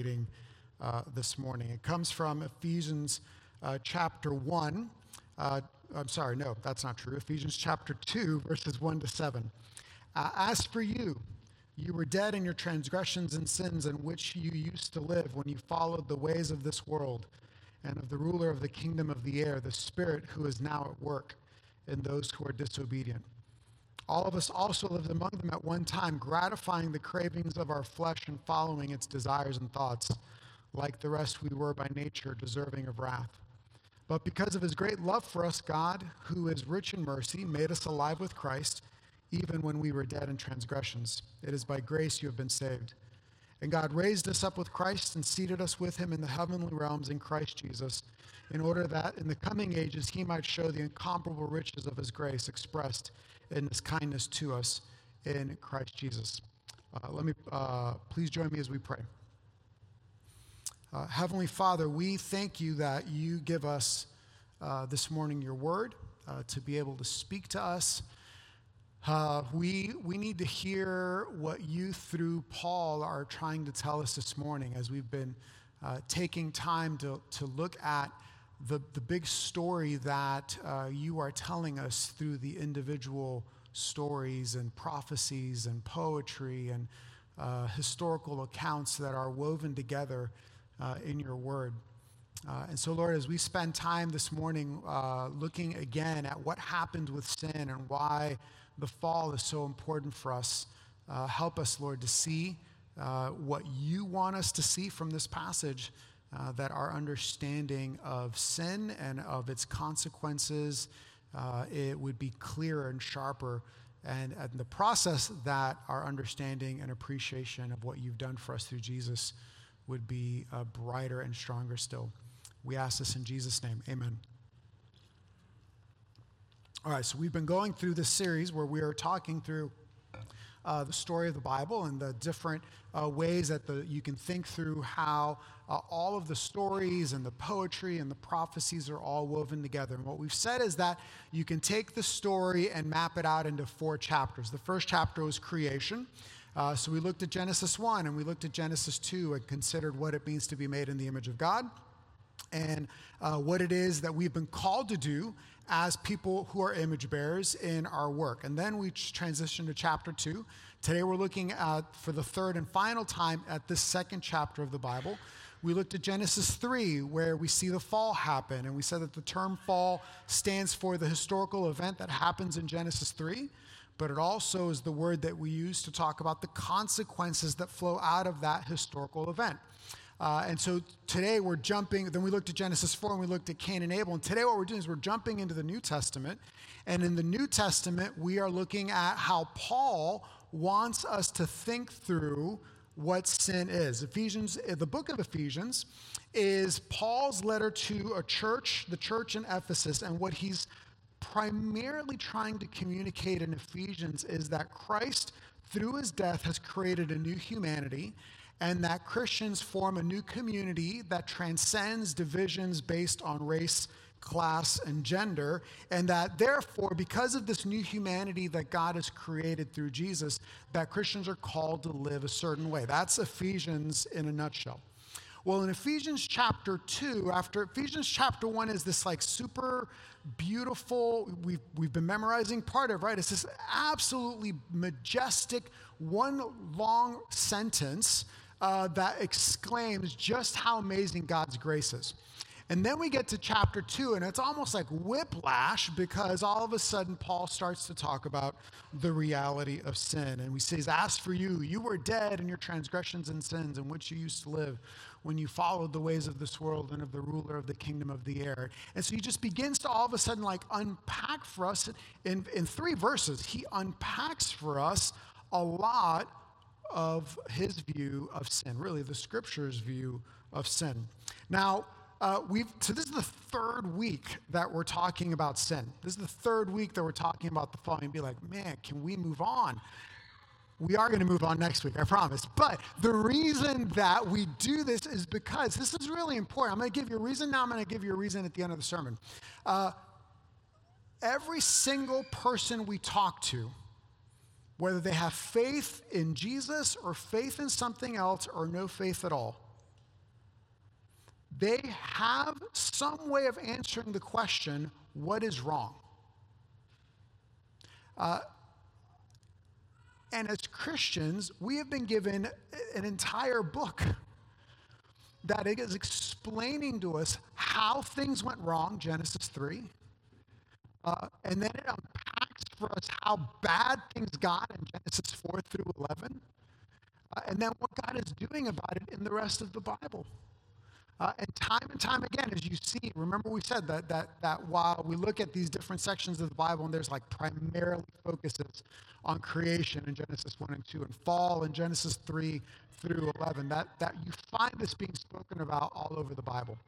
reading uh, this morning. It comes from Ephesians uh, chapter 1. Uh, I'm sorry, no, that's not true. Ephesians chapter 2, verses 1 to 7. Uh, As for you, you were dead in your transgressions and sins in which you used to live when you followed the ways of this world and of the ruler of the kingdom of the air, the Spirit who is now at work in those who are disobedient. All of us also lived among them at one time, gratifying the cravings of our flesh and following its desires and thoughts. Like the rest, we were by nature deserving of wrath. But because of his great love for us, God, who is rich in mercy, made us alive with Christ, even when we were dead in transgressions. It is by grace you have been saved. And God raised us up with Christ and seated us with him in the heavenly realms in Christ Jesus, in order that in the coming ages he might show the incomparable riches of his grace expressed in his kindness to us in Christ Jesus. Uh, let me uh, please join me as we pray. Uh, Heavenly Father, we thank you that you give us uh, this morning your word uh, to be able to speak to us. Uh, we, we need to hear what you, through Paul, are trying to tell us this morning as we've been taking time to, to look at the, the big story that uh, you are telling us through the individual stories and prophecies and poetry and historical accounts that are woven together uh, in your word. Uh, and so, Lord, as we spend time this morning uh, looking again at what happened with sin and why the fall is so important for us, uh, help us, Lord, to see uh, what you want us to see from this passage, uh, that our understanding of sin and of its consequences it would be clearer and sharper. And, and the process that our understanding and appreciation of what you've done for us through Jesus would be uh, brighter and stronger still. We ask this in Jesus' name. Amen. All right, so we've been going through this series where we are talking through uh, the story of the Bible and the different uh, ways that the, you can think through how uh, all of the stories and the poetry and the prophecies are all woven together. And what we've said is that you can take the story and map it out into four chapters. The first chapter was creation. Uh, so we looked at Genesis 1 and we looked at Genesis 2 and considered what it means to be made in the image of God and uh, what it is that we've been called to do as people who are image bearers in our work. And then we transition to chapter 2. Today we're looking at, for the third and final time, at this second chapter of the Bible. We looked at Genesis 3, where we see the fall happen, and we said that the term fall stands for the historical event that happens in Genesis 3 but it also is the word that we use to talk about the consequences that flow out of that historical event. Uh, and so today we're jumping, then we looked at Genesis 4 and we looked at Cain and Abel. And today what we're doing is we're jumping into the New Testament. And in the New Testament, we are looking at how Paul wants us to think through what sin is. Ephesians, the book of Ephesians is Paul's letter to a church, the church in Ephesus, and what he's primarily trying to communicate in Ephesians is that Christ, through his death, has created a new humanity, and that Christians form a new community that transcends divisions based on race, class, and gender, and that therefore, because of this new humanity that God has created through Jesus, that Christians are called to live a certain way. That's Ephesians in a nutshell. Well, in Ephesians chapter 2, after Ephesians chapter 1 is this like super beautiful, we've, we've been memorizing part of, right? It's this absolutely majestic, one long sentence uh, that exclaims just how amazing God's grace is. And then we get to chapter two, and it's almost like whiplash because all of a sudden Paul starts to talk about the reality of sin. And he says, As for you, you were dead in your transgressions and sins in which you used to live when you followed the ways of this world and of the ruler of the kingdom of the air. And so he just begins to all of a sudden like unpack for us in, in three verses. He unpacks for us a lot of his view of sin, really the scripture's view of sin. Now, uh, we've so this is the third week that we're talking about sin. This is the third week that we're talking about the fall. And be like, man, can we move on? We are going to move on next week, I promise. But the reason that we do this is because this is really important. I'm going to give you a reason now, I'm going to give you a reason at the end of the sermon. Uh, every single person we talk to, whether they have faith in Jesus or faith in something else or no faith at all, they have some way of answering the question what is wrong? Uh, and as Christians, we have been given an entire book that is explaining to us how things went wrong, Genesis 3. Uh, and then it for us how bad things got in Genesis 4 through 11. Uh, and then what God is doing about it in the rest of the Bible. Uh, and time and time again, as you see, remember we said that, that, that while we look at these different sections of the Bible and there's like primarily focuses on creation in Genesis 1 and 2 and fall in Genesis 3 through 11, that, that you find this being spoken about all over the Bible.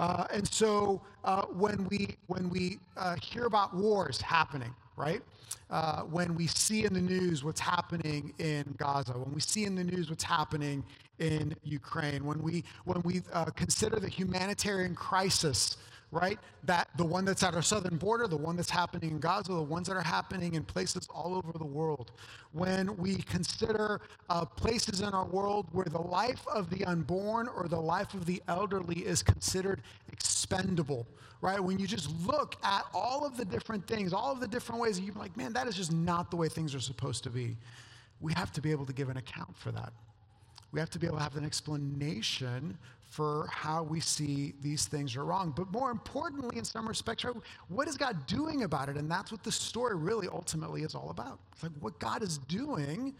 Uh, and so uh, when we, when we uh, hear about wars happening, right? Uh, when we see in the news what's happening in Gaza, when we see in the news what's happening in Ukraine, when we, when we uh, consider the humanitarian crisis, right? That the one that's at our southern border, the one that's happening in Gaza, the ones that are happening in places all over the world. When we consider uh, places in our world where the life of the unborn or the life of the elderly is considered expendable, right? When you just look at all of the different things, all of the different ways, you're like, man, that is just not the way things are supposed to be. We have to be able to give an account for that. We have to be able to have an explanation for how we see these things are wrong. But more importantly, in some respects, what is God doing about it? And that's what the story really ultimately is all about. It's like what God is doing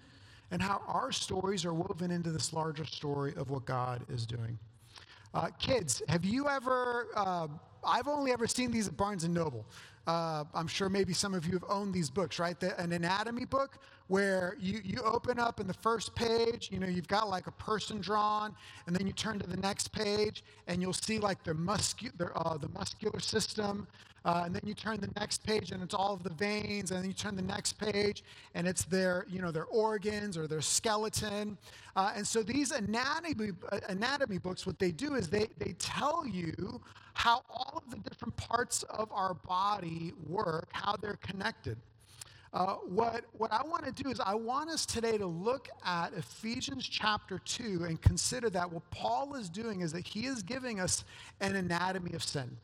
and how our stories are woven into this larger story of what God is doing. Uh, kids, have you ever, uh, I've only ever seen these at Barnes and Noble. Uh, I'm sure maybe some of you have owned these books, right? The, an anatomy book where you, you open up in the first page, you know, you've got like a person drawn, and then you turn to the next page and you'll see like their muscu- their, uh, the muscular system. Uh, and then you turn the next page and it's all of the veins, and then you turn the next page and it's their, you know, their organs or their skeleton. Uh, and so these anatomy, uh, anatomy books, what they do is they, they tell you how all of the different parts of our body work, how they're connected. Uh, what, what I want to do is, I want us today to look at Ephesians chapter 2 and consider that what Paul is doing is that he is giving us an anatomy of sin.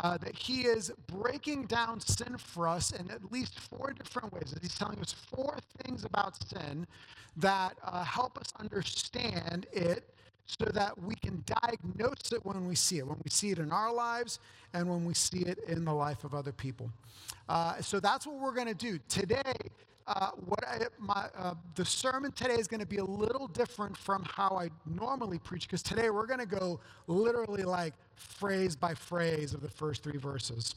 Uh, that he is breaking down sin for us in at least four different ways. He's telling us four things about sin that uh, help us understand it so that we can diagnose it when we see it, when we see it in our lives and when we see it in the life of other people. Uh, so that's what we're going to do today. Uh, what I, my, uh, the sermon today is going to be a little different from how I normally preach because today we're going to go literally like phrase by phrase of the first three verses.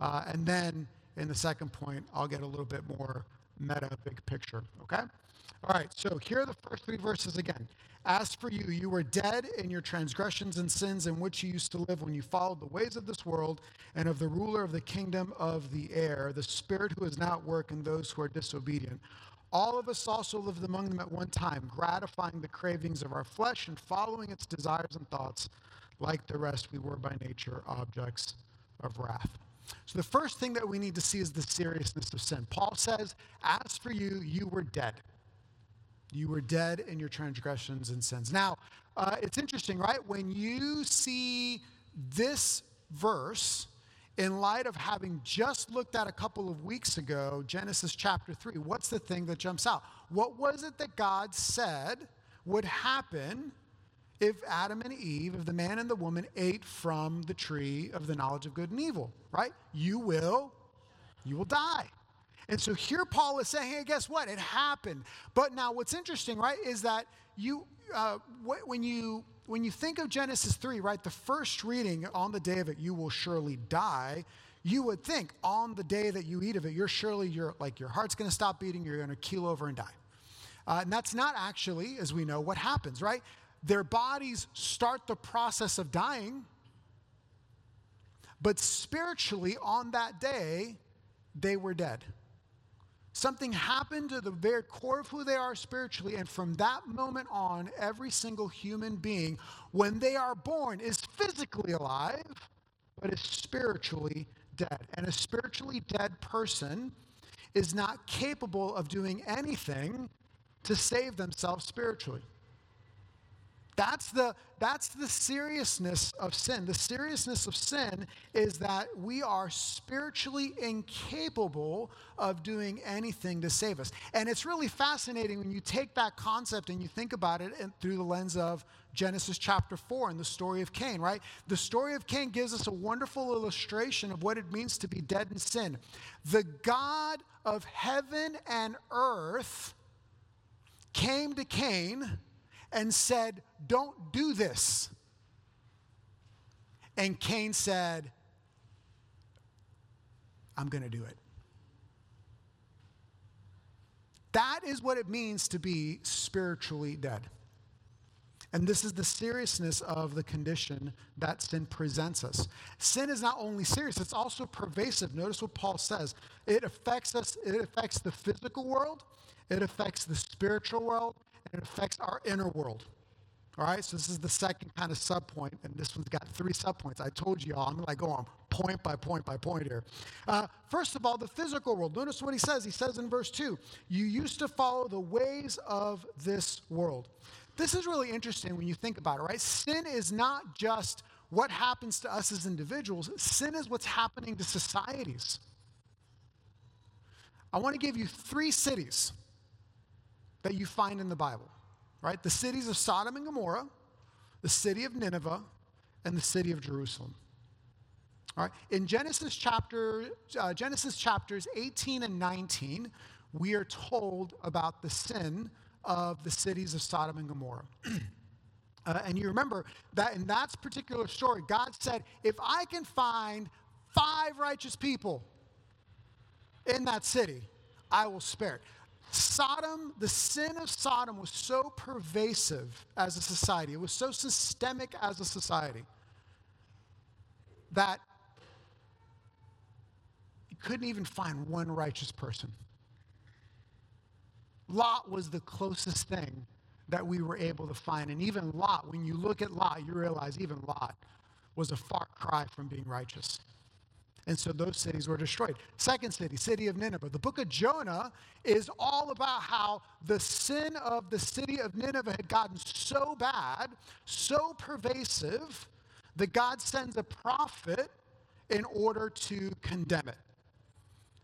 Uh, and then in the second point, I'll get a little bit more meta, big picture. Okay? All right, so here are the first three verses again. As for you, you were dead in your transgressions and sins in which you used to live when you followed the ways of this world and of the ruler of the kingdom of the air, the spirit who is now at work in those who are disobedient. All of us also lived among them at one time, gratifying the cravings of our flesh and following its desires and thoughts. Like the rest, we were by nature objects of wrath. So, the first thing that we need to see is the seriousness of sin. Paul says, As for you, you were dead. You were dead in your transgressions and sins. Now, uh, it's interesting, right? When you see this verse, in light of having just looked at a couple of weeks ago, Genesis chapter 3, what's the thing that jumps out? What was it that God said would happen if Adam and Eve, if the man and the woman ate from the tree of the knowledge of good and evil, right? You will, you will die. And so here Paul is saying, hey, guess what? It happened. But now what's interesting, right, is that you, uh, when you when you think of Genesis 3, right, the first reading on the day of it, you will surely die. You would think on the day that you eat of it, you're surely, you're like your heart's going to stop beating, you're going to keel over and die. Uh, and that's not actually, as we know, what happens, right? Their bodies start the process of dying, but spiritually on that day, they were dead. Something happened to the very core of who they are spiritually, and from that moment on, every single human being, when they are born, is physically alive, but is spiritually dead. And a spiritually dead person is not capable of doing anything to save themselves spiritually. That's the, that's the seriousness of sin. The seriousness of sin is that we are spiritually incapable of doing anything to save us. And it's really fascinating when you take that concept and you think about it through the lens of Genesis chapter 4 and the story of Cain, right? The story of Cain gives us a wonderful illustration of what it means to be dead in sin. The God of heaven and earth came to Cain and said, Don't do this. And Cain said, I'm going to do it. That is what it means to be spiritually dead. And this is the seriousness of the condition that sin presents us. Sin is not only serious, it's also pervasive. Notice what Paul says it affects us, it affects the physical world, it affects the spiritual world, and it affects our inner world. All right, so this is the second kind of subpoint, and this one's got three subpoints. I told you all, I'm going on point by point by point here. Uh, first of all, the physical world. Notice what he says. He says in verse 2 You used to follow the ways of this world. This is really interesting when you think about it, right? Sin is not just what happens to us as individuals, sin is what's happening to societies. I want to give you three cities that you find in the Bible, right? The cities of Sodom and Gomorrah, the city of Nineveh, and the city of Jerusalem. All right. In Genesis chapter uh, Genesis chapters 18 and 19, we are told about the sin of the cities of Sodom and Gomorrah. uh, and you remember that in that particular story, God said, "If I can find five righteous people in that city, I will spare it." Sodom, the sin of Sodom was so pervasive as a society, it was so systemic as a society that you couldn't even find one righteous person. Lot was the closest thing that we were able to find. And even Lot, when you look at Lot, you realize even Lot was a far cry from being righteous. And so those cities were destroyed. Second city, city of Nineveh. The book of Jonah is all about how the sin of the city of Nineveh had gotten so bad, so pervasive, that God sends a prophet in order to condemn it.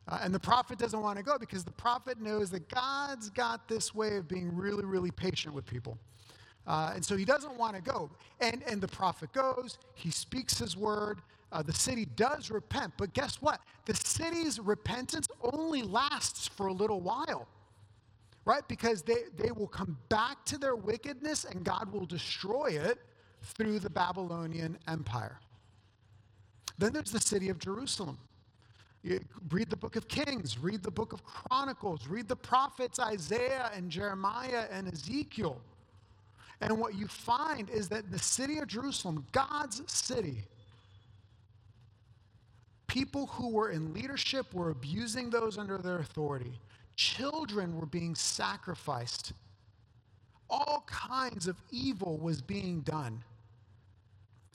Uh, and the prophet doesn't want to go because the prophet knows that God's got this way of being really, really patient with people. Uh, and so he doesn't want to go. And, and the prophet goes, he speaks his word, uh, the city does repent. But guess what? The city's repentance only lasts for a little while, right? Because they, they will come back to their wickedness and God will destroy it through the Babylonian Empire. Then there's the city of Jerusalem. You read the book of Kings, read the book of Chronicles, read the prophets Isaiah and Jeremiah and Ezekiel. And what you find is that the city of Jerusalem, God's city, people who were in leadership were abusing those under their authority. Children were being sacrificed. All kinds of evil was being done.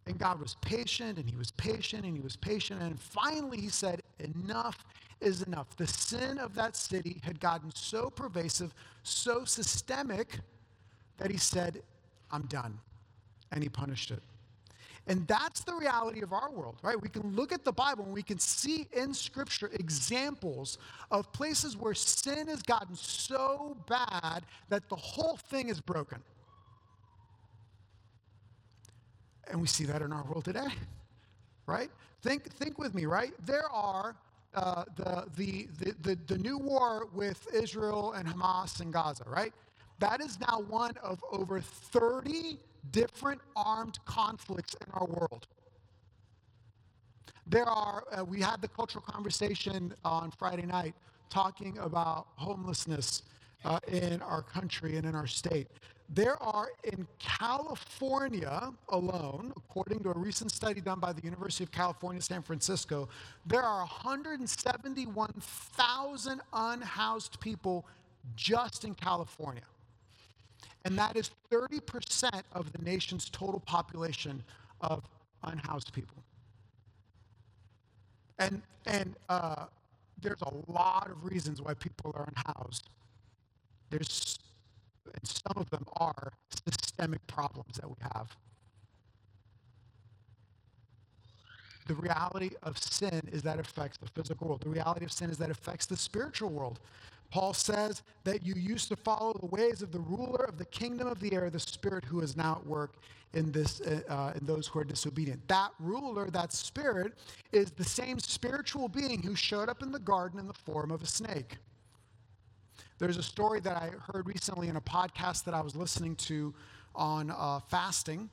And God was patient and he was patient and he was patient. And finally, he said, Enough is enough. The sin of that city had gotten so pervasive, so systemic, that he said, I'm done. And he punished it. And that's the reality of our world, right? We can look at the Bible and we can see in Scripture examples of places where sin has gotten so bad that the whole thing is broken. And we see that in our world today, right? Think, think with me, right? There are uh, the, the, the, the, the new war with Israel and Hamas and Gaza, right? That is now one of over 30 different armed conflicts in our world. There are, uh, we had the cultural conversation on Friday night talking about homelessness uh, in our country and in our state. There are in California alone, according to a recent study done by the University of California, San Francisco, there are 171,000 unhoused people just in California. And that is 30% of the nation's total population of unhoused people. And, and uh, there's a lot of reasons why people are unhoused. There's and some of them are systemic problems that we have. The reality of sin is that it affects the physical world. The reality of sin is that it affects the spiritual world. Paul says that you used to follow the ways of the ruler of the kingdom of the air, the spirit who is now at work in, this, uh, uh, in those who are disobedient. That ruler, that spirit, is the same spiritual being who showed up in the garden in the form of a snake. There's a story that I heard recently in a podcast that I was listening to on uh, fasting.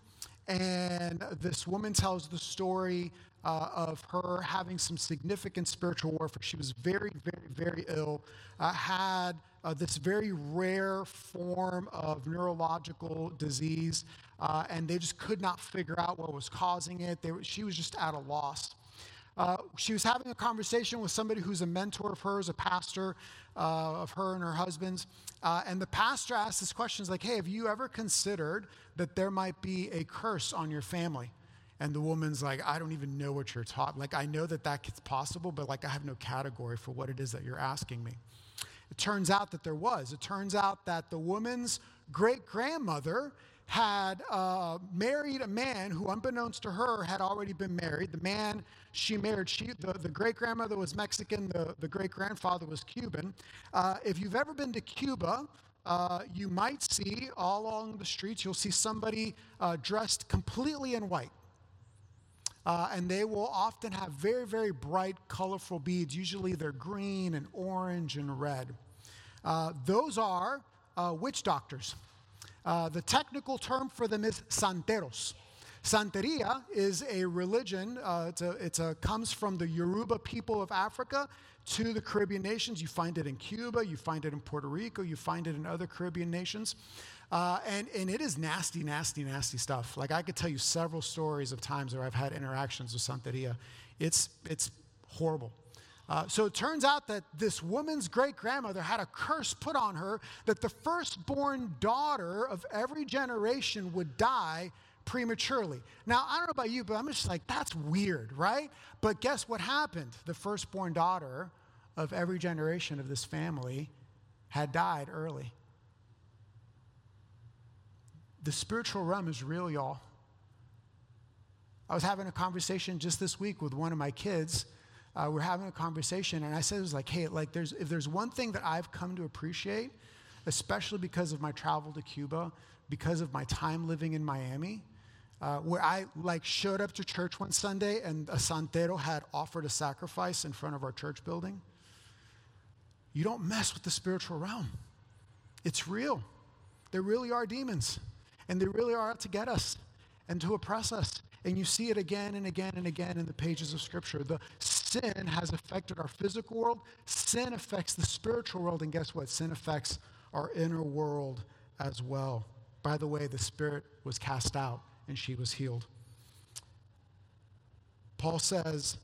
And this woman tells the story uh, of her having some significant spiritual warfare. She was very, very, very ill, uh, had uh, this very rare form of neurological disease, uh, and they just could not figure out what was causing it. They, she was just at a loss. Uh, she was having a conversation with somebody who's a mentor of hers, a pastor uh, of her and her husband's. Uh, and the pastor asked this question, "Is like, hey, have you ever considered that there might be a curse on your family? And the woman's like, I don't even know what you're talking. Like, I know that that's possible, but like, I have no category for what it is that you're asking me. It turns out that there was. It turns out that the woman's great grandmother had uh, married a man who, unbeknownst to her, had already been married. The man she married, she, the, the great grandmother was Mexican, the, the great grandfather was Cuban. Uh, if you've ever been to Cuba, uh, you might see all along the streets, you'll see somebody uh, dressed completely in white. Uh, and they will often have very, very bright, colorful beads. Usually they're green and orange and red. Uh, those are witch doctors. Uh, the technical term for them is santeros. Santeria is a religion. Uh, it's a, it's a, comes from the Yoruba people of Africa to the Caribbean nations. You find it in Cuba, you find it in Puerto Rico, you find it in other Caribbean nations. Uh, and, and it is nasty, nasty, nasty stuff. Like I could tell you several stories of times where I've had interactions with Santeria. It's, it's horrible. Uh, so it turns out that this woman's great grandmother had a curse put on her that the firstborn daughter of every generation would die prematurely. Now, I don't know about you, but I'm just like, that's weird, right? But guess what happened? The firstborn daughter of every generation of this family had died early. The spiritual realm is real, y'all. I was having a conversation just this week with one of my kids uh, we're having a conversation, and I said, it was like, hey, like, there's, if there's one thing that I've come to appreciate, especially because of my travel to Cuba, because of my time living in Miami, uh, where I like showed up to church one Sunday and a santero had offered a sacrifice in front of our church building. You don't mess with the spiritual realm. It's real. There really are demons, and they really are out to get us and to oppress us. And you see it again and again and again in the pages of Scripture. The sin has affected our physical world, sin affects the spiritual world, and guess what? Sin affects our inner world as well. By the way, the spirit was cast out and she was healed. Paul says,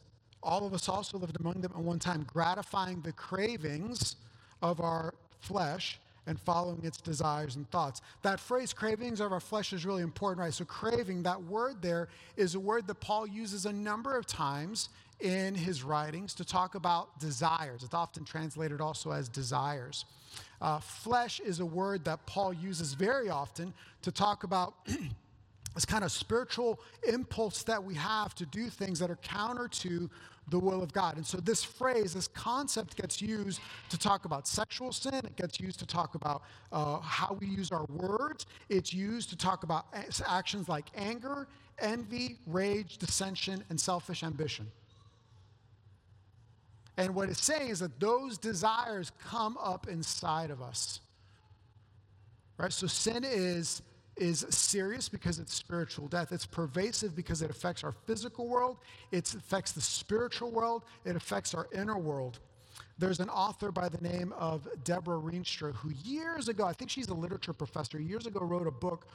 All of us also lived among them at one time, gratifying the cravings of our flesh and following its desires and thoughts. That phrase, cravings of our flesh, is really important, right? So, craving, that word there, is a word that Paul uses a number of times in his writings to talk about desires. It's often translated also as desires. Uh, flesh is a word that Paul uses very often to talk about this kind of spiritual impulse that we have to do things that are counter to the will of God. And so, this phrase, this concept gets used to talk about sexual sin. It gets used to talk about uh, how we use our words. It's used to talk about actions like anger, envy, rage, dissension, and selfish ambition. And what it's saying is that those desires come up inside of us. Right? So sin is is serious because it's spiritual death. It's pervasive because it affects our physical world, it affects the spiritual world, it affects our inner world. There's an author by the name of Deborah Rienstra who years ago, I think she's a literature professor, years ago wrote a book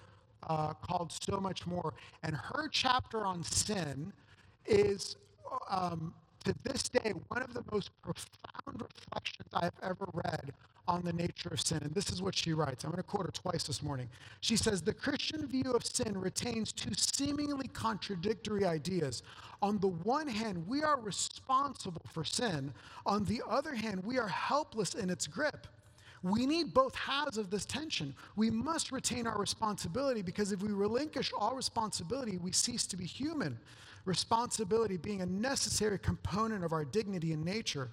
uh, called So Much More. And her chapter on sin is um, to this day, one of the most profound reflections I've ever read on the nature of sin. And this is what she writes. I'm going to quote her twice this morning. She says, The Christian view of sin retains two seemingly contradictory ideas. On the one hand, we are responsible for sin, on the other hand, we are helpless in its grip. we need both halves of this tension. We must retain our responsibility because if we relinquish all responsibility, we cease to be human. Responsibility being a necessary component of our dignity and nature.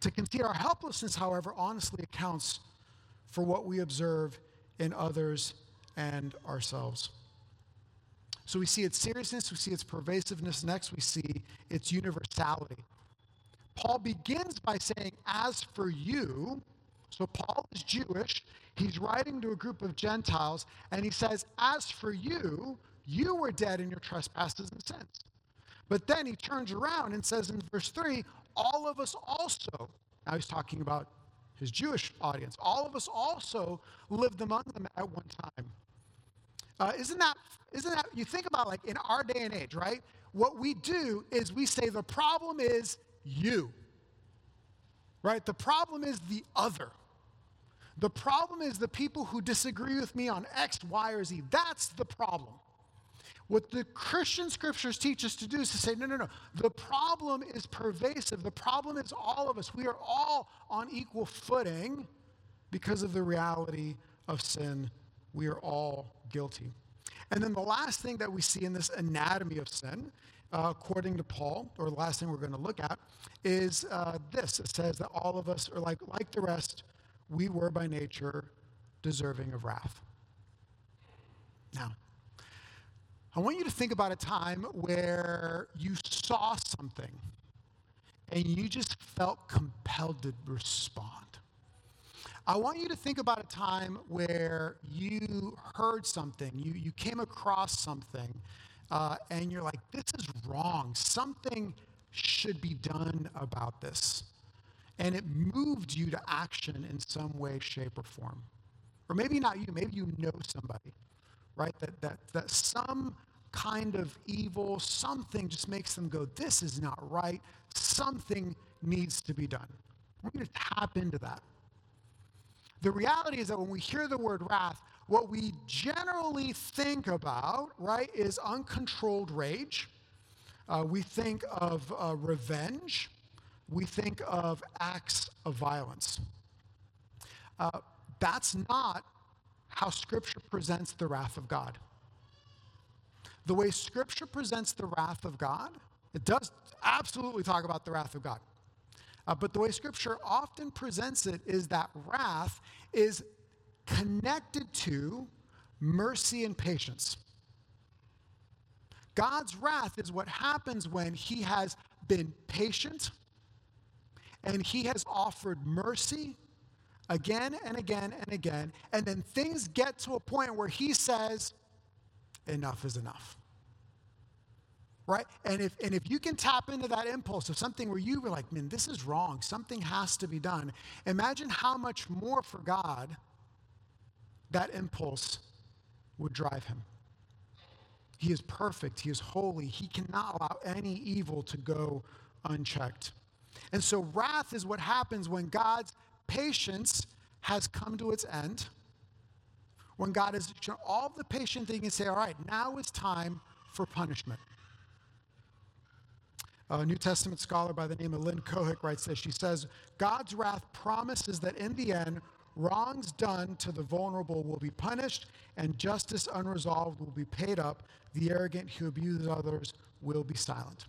To concede our helplessness, however, honestly accounts for what we observe in others and ourselves. So we see its seriousness, we see its pervasiveness. Next, we see its universality. Paul begins by saying, As for you, so Paul is Jewish, he's writing to a group of Gentiles, and he says, As for you, you were dead in your trespasses and sins. But then he turns around and says in verse 3, All of us also, now he's talking about his Jewish audience, all of us also lived among them at one time. Uh, isn't that isn't that you think about like in our day and age, right? What we do is we say the problem is you. Right? The problem is the other. The problem is the people who disagree with me on X, Y, or Z. That's the problem. What the Christian scriptures teach us to do is to say, no, no, no. The problem is pervasive. The problem is all of us. We are all on equal footing because of the reality of sin. We are all guilty. And then the last thing that we see in this anatomy of sin, uh, according to Paul, or the last thing we're going to look at, is uh, this. It says that all of us are like, like the rest, we were by nature deserving of wrath. Now, I want you to think about a time where you saw something and you just felt compelled to respond. I want you to think about a time where you heard something, you, you came across something, uh, and you're like, this is wrong. Something should be done about this. And it moved you to action in some way, shape, or form. Or maybe not you, maybe you know somebody, right? That, that, that some kind of evil, something just makes them go, this is not right. Something needs to be done. We're going to tap into that. The reality is that when we hear the word wrath, what we generally think about, right, is uncontrolled rage. Uh, we think of uh, revenge. We think of acts of violence. Uh, that's not how Scripture presents the wrath of God. The way Scripture presents the wrath of God, it does absolutely talk about the wrath of God. Uh, but the way Scripture often presents it is that wrath is connected to mercy and patience. God's wrath is what happens when He has been patient and He has offered mercy again and again and again. And then things get to a point where He says, enough is enough right? And if, and if you can tap into that impulse of something where you were like, man, this is wrong, something has to be done, imagine how much more for God that impulse would drive him. He is perfect, he is holy, he cannot allow any evil to go unchecked. And so, wrath is what happens when God's patience has come to its end. When God has shown all the patience that he can say, all right, now is time for punishment. A New Testament scholar by the name of Lynn Cohick writes this. She says, God's wrath promises that in the end, wrongs done to the vulnerable will be punished, and justice unresolved will be paid up. The arrogant who abuse others will be silent.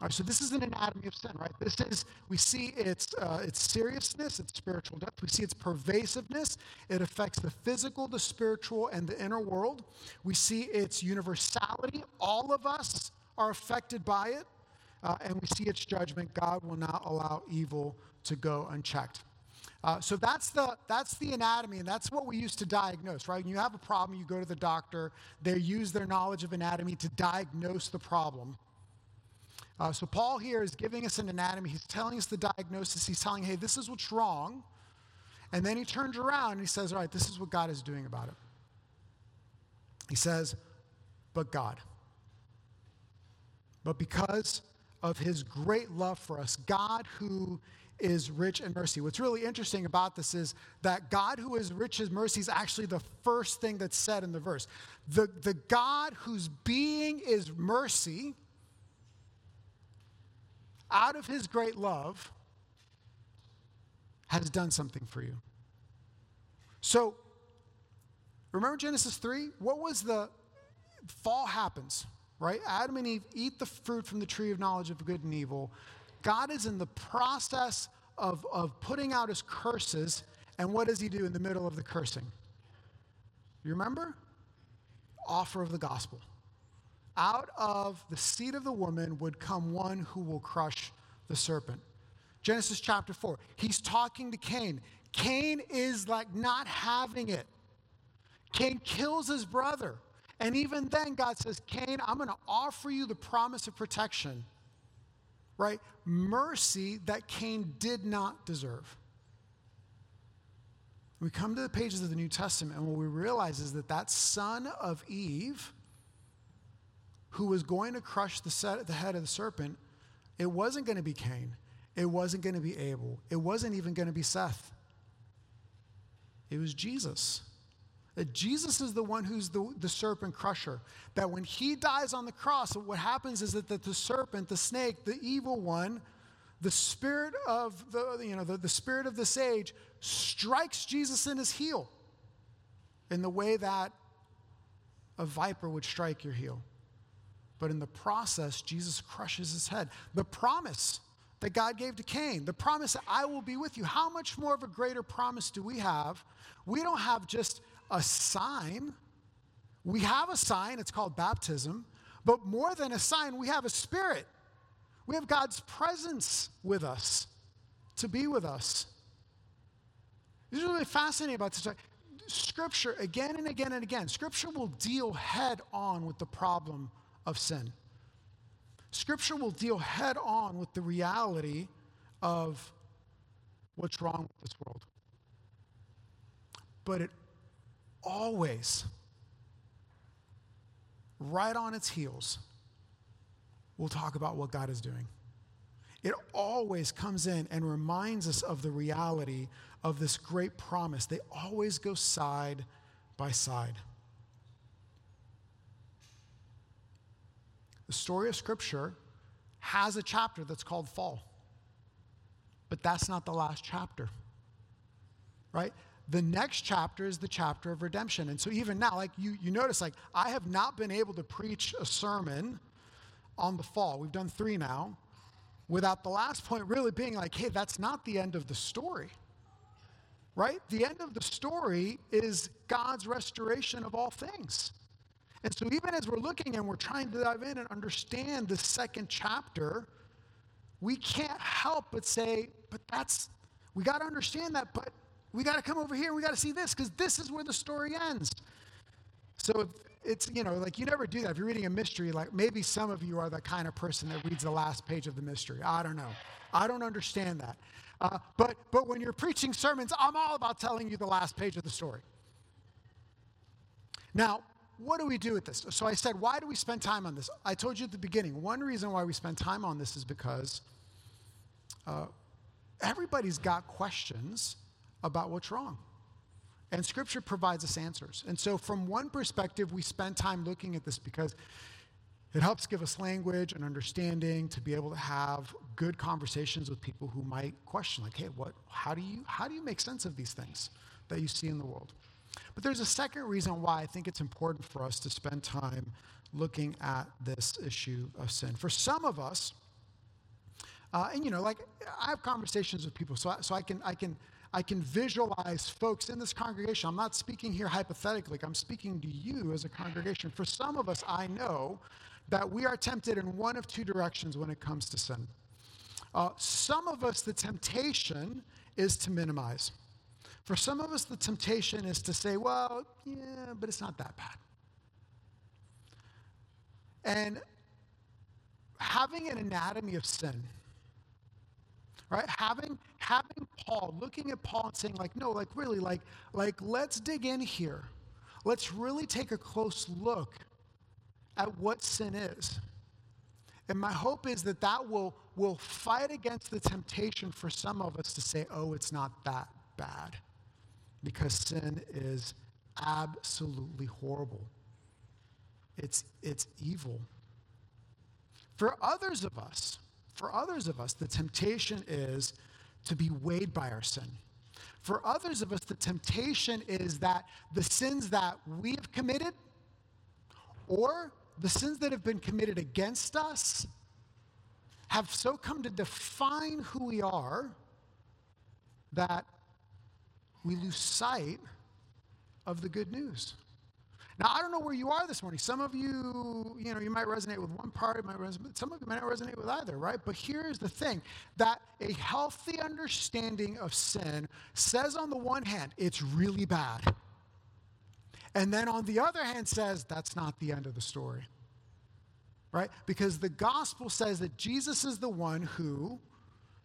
All right, so this is an anatomy of sin, right? This is, we see its, uh, its seriousness, its spiritual depth. We see its pervasiveness. It affects the physical, the spiritual, and the inner world. We see its universality. All of us are affected by it uh, and we see its judgment. God will not allow evil to go unchecked. Uh, so that's the, that's the anatomy, and that's what we use to diagnose, right? When you have a problem, you go to the doctor. They use their knowledge of anatomy to diagnose the problem. Uh, so Paul here is giving us an anatomy. He's telling us the diagnosis. He's telling, hey, this is what's wrong. And then he turns around and he says, all right, this is what God is doing about it. He says, but God. But because of his great love for us, God who is rich in mercy. What's really interesting about this is that God who is rich in mercy is actually the first thing that's said in the verse. The, the God whose being is mercy, out of his great love, has done something for you. So, remember Genesis 3? What was the fall happens, right? Adam and Eve eat the fruit from the tree of knowledge of good and evil. God is in the process of, of putting out his curses. And what does he do in the middle of the cursing? You remember? Offer of the gospel. Out of the seed of the woman would come one who will crush the serpent. Genesis chapter 4. He's talking to Cain. Cain is like not having it. Cain kills his brother. And even then, God says, Cain, I'm going to offer you the promise of protection, right? Mercy that Cain did not deserve. We come to the pages of the New Testament, and what we realize is that that son of Eve, who was going to crush the, the head of the serpent, it wasn't going to be Cain. It wasn't going to be Abel. It wasn't even going to be Seth. It was Jesus. That Jesus is the one who's the, the serpent crusher. That when he dies on the cross, what happens is that the, the serpent, the snake, the evil one, the spirit of the, you know, the, the spirit of this age strikes Jesus in his heel in the way that a viper would strike your heel. But in the process, Jesus crushes his head. The promise that God gave to Cain, the promise that I will be with you. How much more of a greater promise do we have? We don't have just a sign. We have a sign, it's called baptism, but more than a sign, we have a spirit. We have God's presence with us to be with us. This is really fascinating about this. Scripture, again and again and again, Scripture will deal head on with the problem of sin. Scripture will deal head on with the reality of what's wrong with this world. But it always, right on its heels, will talk about what God is doing. It always comes in and reminds us of the reality of this great promise. They always go side by side. The story of Scripture has a chapter that's called Fall. But that's not the last chapter, right? The next chapter is the chapter of redemption. And so even now, like you, you notice, like I have not been able to preach a sermon on the fall. We've done three now, without the last point really being like, hey, that's not the end of the story. Right? The end of the story is God's restoration of all things. And so, even as we're looking and we're trying to dive in and understand the second chapter, we can't help but say, but that's, we got to understand that, but we got to come over here we got to see this because this is where the story ends. So, if it's, you know, like you never do that. If you're reading a mystery, like maybe some of you are the kind of person that reads the last page of the mystery. I don't know. I don't understand that. Uh, but, but when you're preaching sermons, I'm all about telling you the last page of the story. Now, what do we do with this? So I said, why do we spend time on this? I told you at the beginning, one reason why we spend time on this is because uh, everybody's got questions about what's wrong. And Scripture provides us answers. And so, from one perspective, we spend time looking at this because it helps give us language and understanding to be able to have good conversations with people who might question, like, hey, what, how, do you, how do you make sense of these things that you see in the world? But there's a second reason why I think it's important for us to spend time looking at this issue of sin. For some of us, uh, and you know, like I have conversations with people, so I, so I can I can I can visualize folks in this congregation. I'm not speaking here hypothetically. I'm speaking to you as a congregation. For some of us, I know that we are tempted in one of two directions when it comes to sin. Uh, some of us, the temptation is to minimize. For some of us, the temptation is to say, well, yeah, but it's not that bad. And having an anatomy of sin, right? Having, having Paul, looking at Paul and saying, like, no, like, really, like, like, let's dig in here. Let's really take a close look at what sin is. And my hope is that that will, will fight against the temptation for some of us to say, oh, it's not that bad because sin is absolutely horrible. It's, it's evil. For others of us, for others of us, the temptation is to be weighed by our sin. For others of us, the temptation is that the sins that we have committed or the sins that have been committed against us have so come to define who we are that we lose sight of the good news. Now, I don't know where you are this morning. Some of you, you know, you might resonate with one part, might resonate, some of you might not resonate with either, right? But here's the thing that a healthy understanding of sin says, on the one hand, it's really bad. And then on the other hand, says, that's not the end of the story, right? Because the gospel says that Jesus is the one who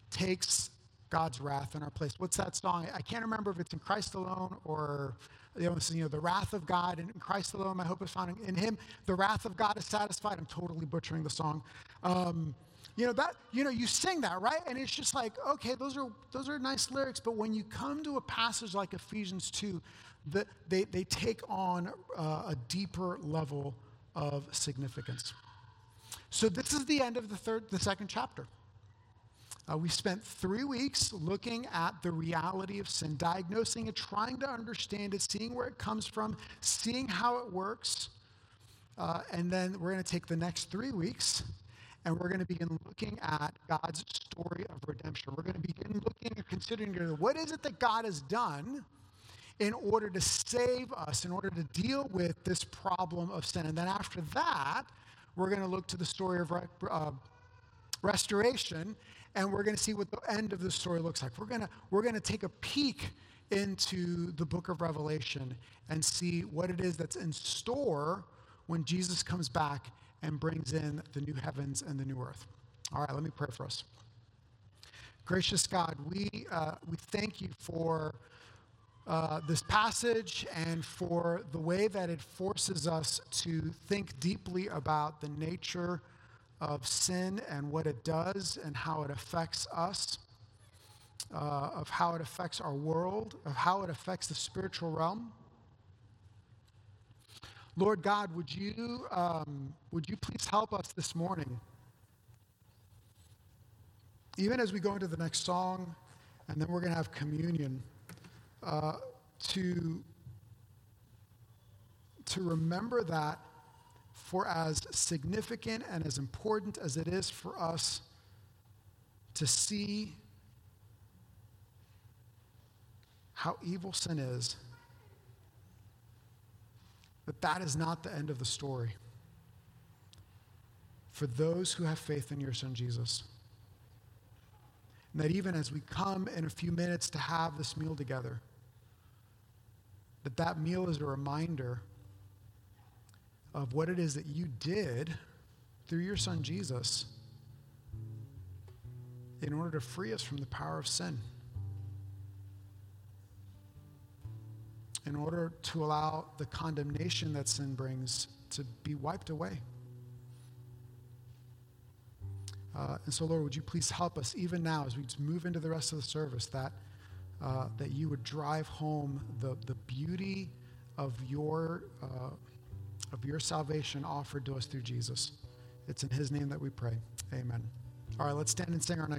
takes God's wrath in our place. What's that song? I can't remember if it's in Christ alone or you know, you know, the wrath of God in Christ alone, my hope is found in Him. The wrath of God is satisfied. I'm totally butchering the song. Um, you know that you know you sing that right, and it's just like okay, those are those are nice lyrics. But when you come to a passage like Ephesians two, the, they they take on uh, a deeper level of significance. So this is the end of the third, the second chapter. Uh, we spent three weeks looking at the reality of sin, diagnosing it, trying to understand it, seeing where it comes from, seeing how it works. Uh, and then we're going to take the next three weeks and we're going to begin looking at God's story of redemption. We're going to begin looking and considering what is it that God has done in order to save us, in order to deal with this problem of sin. And then after that, we're going to look to the story of uh, restoration and we're going to see what the end of the story looks like. We're going to we're going to take a peek into the book of Revelation and see what it is that's in store when Jesus comes back and brings in the new heavens and the new earth. All right, let me pray for us. Gracious God, we, uh, we thank you for uh, this passage and for the way that it forces us to think deeply about the nature of sin and what it does and how it affects us, uh, of how it affects our world, of how it affects the spiritual realm. Lord God, would you, um, would you please help us this morning? Even as we go into the next song, and then we're going to have communion, uh, to, to remember that for as significant and as important as it is for us to see how evil sin is, that that is not the end of the story for those who have faith in your son Jesus. And that even as we come in a few minutes to have this meal together, that that meal is a reminder of what it is that you did through your son Jesus in order to free us from the power of sin. In order to allow the condemnation that sin brings to be wiped away. Uh, and so, Lord, would you please help us even now as we move into the rest of the service that, uh, that you would drive home the, the beauty of your. Uh, of your salvation offered to us through Jesus. It's in his name that we pray. Amen. All right, let's stand and sing our next.